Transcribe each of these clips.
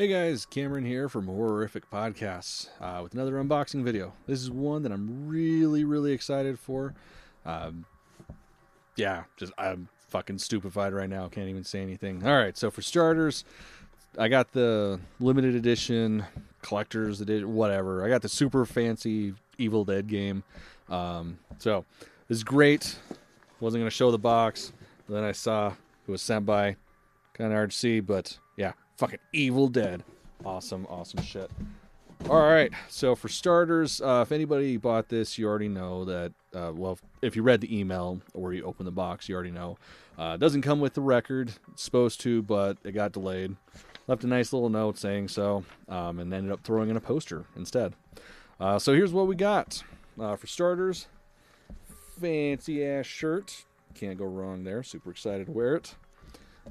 Hey guys, Cameron here from Horrorific Podcasts uh, with another unboxing video. This is one that I'm really, really excited for. Um, yeah, just I'm fucking stupefied right now. Can't even say anything. All right, so for starters, I got the limited edition, collector's edition, whatever. I got the super fancy Evil Dead game. Um, so this is great. Wasn't gonna show the box, but then I saw it was sent by. Kind of see, but fucking Evil Dead. Awesome, awesome shit. All right, so for starters, uh, if anybody bought this, you already know that. Uh, well, if you read the email or you open the box, you already know. Uh, it doesn't come with the record. It's supposed to, but it got delayed. Left a nice little note saying so, um, and ended up throwing in a poster instead. Uh, so here's what we got. Uh, for starters, fancy ass shirt. Can't go wrong there. Super excited to wear it.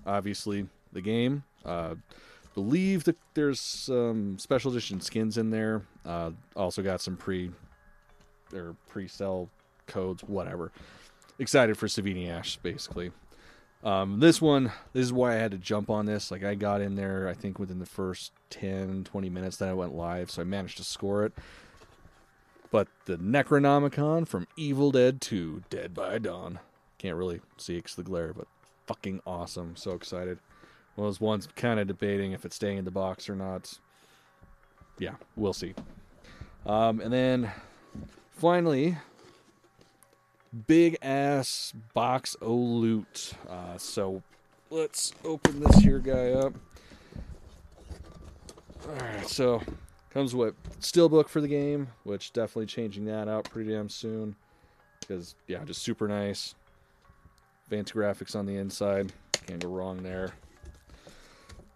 Obviously, the game. Uh, believe that there's some special edition skins in there. Uh, also got some pre or pre-sell codes, whatever. Excited for Savini Ash, basically. Um, this one, this is why I had to jump on this. Like I got in there, I think within the first 10, 20 minutes that I went live, so I managed to score it. But the Necronomicon from Evil Dead 2, Dead by Dawn. Can't really see because the glare, but fucking awesome. So excited. Well, those ones kind of debating if it's staying in the box or not. Yeah, we'll see. Um, and then finally, big ass box o loot. Uh, so let's open this here guy up. All right, so comes with steelbook for the game, which definitely changing that out pretty damn soon. Because yeah, just super nice. Fancy graphics on the inside. Can't go wrong there.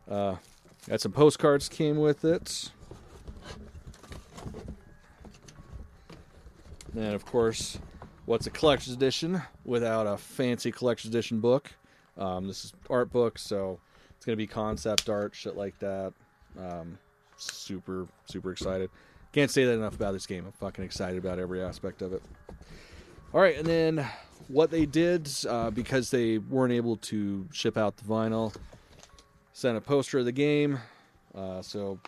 Uh, got some postcards came with it. And of course, what's a collector's edition without a fancy collector's edition book? Um, this is art book, so it's gonna be concept art, shit like that. Um, super, super excited. Can't say that enough about this game. I'm fucking excited about every aspect of it. All right, and then what they did uh, because they weren't able to ship out the vinyl, sent a poster of the game. Uh, so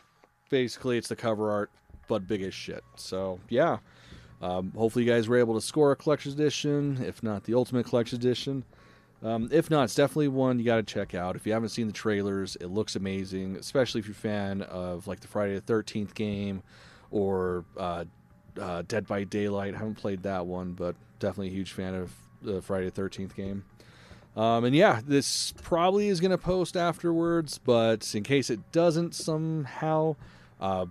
basically, it's the cover art, but big as shit. So yeah, um, hopefully you guys were able to score a collector's edition, if not the ultimate collector's edition. Um, if not, it's definitely one you got to check out. If you haven't seen the trailers, it looks amazing, especially if you're a fan of like the Friday the Thirteenth game or uh, uh, Dead by Daylight. I haven't played that one, but definitely a huge fan of the Friday the Thirteenth game. Um, and yeah, this probably is going to post afterwards, but in case it doesn't somehow, uh,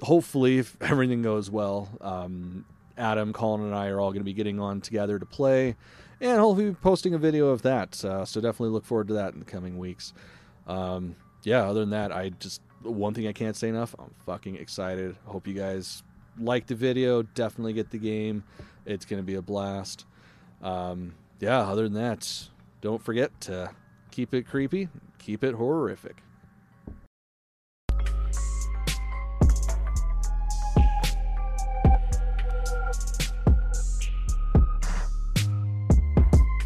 hopefully, if everything goes well, um, Adam, Colin, and I are all going to be getting on together to play, and hopefully posting a video of that. Uh, so definitely look forward to that in the coming weeks. Um, yeah, other than that, I just one thing I can't say enough. I'm fucking excited. Hope you guys like the video. Definitely get the game. It's going to be a blast. Um, yeah, other than that, don't forget to keep it creepy, keep it horrorific.